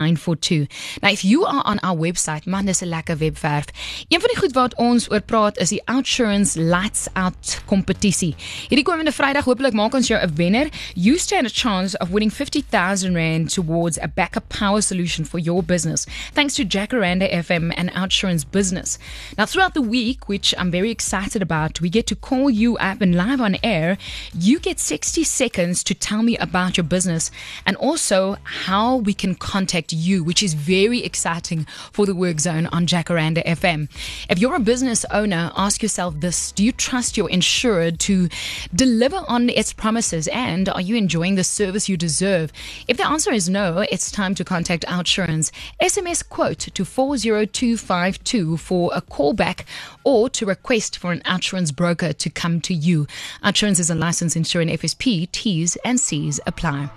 942. Nou if you are on our website, man dis 'n lekker webwerf. Een van die goed wat ons oor praat is die Outsurance Lights Out kompetisie. Hierdie komende Vrydag hopelik maak ons jou 'n wenner. You stand a chance of winning 50,000 rand towards a backup power solution for your business thanks to Jacaranda FM and Outsurance Business. Now throughout the week, which I'm very excited about, we get to call you up and live on air. You get 60 seconds to tell me about your business and also how we can contact you, which is very exciting for the work zone on Jacaranda FM. If you're a business owner, ask yourself this Do you trust your insurer to deliver on its promises? And are you enjoying the service you deserve? If the answer is no, it's time to contact Outsurance. SMS quote to 40252 for a callback or to request for an Outsurance broker to come to you. Outsurance is a licensed insurer in FSP. T's and C's apply.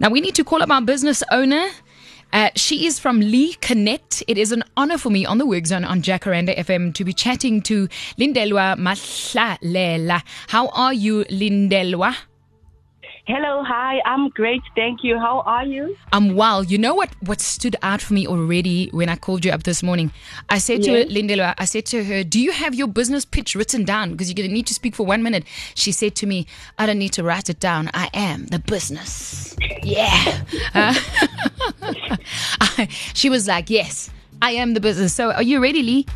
Now we need to call up our business owner. Uh, she is from Lee Connect. It is an honor for me on the work zone on Jacaranda FM to be chatting to Lindelwa Mahlalela. How are you, Lindelwa? Hello, hi, I'm great, thank you. How are you? I'm well. You know what, what stood out for me already when I called you up this morning? I said to Yes. her, Lindelwa, I said to her, Do you have your business pitch written down? Because you're going to need to speak for one minute. She said to me, I don't need to write it down. I am the business. Yeah. Uh, she was like, Yes, I am the business. So are you ready, Lee?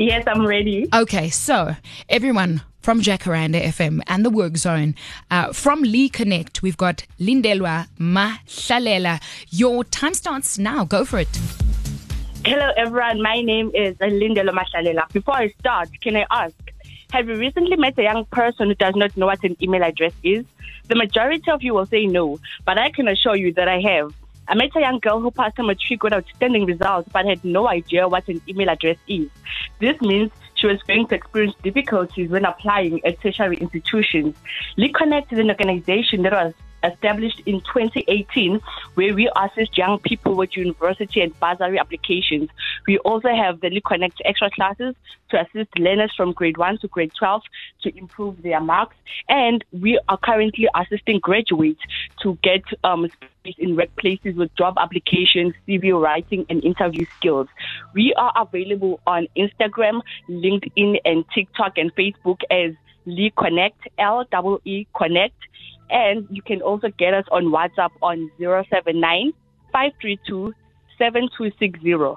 Yes, I'm ready. Okay, so everyone from Jacaranda FM and the Work Zone, uh, from Lee Connect, we've got Lindelwa Mahlalela. Your time starts now. Go for it. Hello, everyone. My name is Lindelwa Mahlalela. Before I start, can I ask, have you recently met a young person who does not know what an email address is? The majority of you will say no, but I can assure you that I have. I met a young girl who passed her matric with outstanding results but had no idea what an email address is. This means she was going to experience difficulties when applying at tertiary institutions. Lee Connect is an organization that was established in 2018 where we assist young people with university and bursary applications. We also have the Lee Connect extra classes to assist learners from grade 1 to grade 12 to improve their marks. And we are currently assisting graduates to get um, in workplaces with job applications, CV writing, and interview skills. We are available on Instagram, LinkedIn, and TikTok and Facebook as Lee Connect, L E Connect. And you can also get us on WhatsApp on 079 532 7260.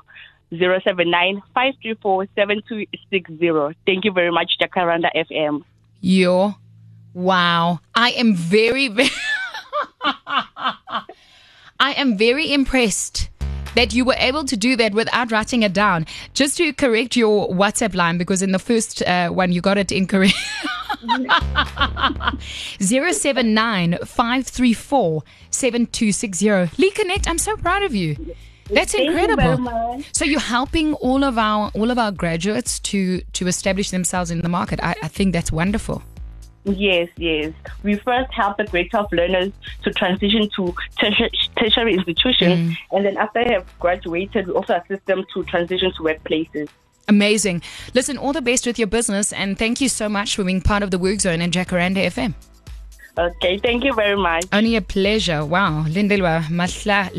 079 534 7260. Thank you very much, Jacaranda FM. Yo, wow. I am very, very. I am very impressed that you were able to do that without writing it down. Just to correct your WhatsApp line, because in the first uh, one you got it incorrect. 079 534 7260. Lee Connect, I'm so proud of you. That's Thank incredible. much. So you're helping all of our all of our graduates to to establish themselves in the market. I, I think that's wonderful. Yes, yes. We first help the 12 learners to transition to tertiary, tertiary institutions, mm. and then after they have graduated, we also assist them to transition to workplaces. Amazing. Listen, all the best with your business and thank you so much for being part of the work zone and Jacaranda FM. Okay, thank you very much. Only a pleasure. Wow. Lindelwa Mahla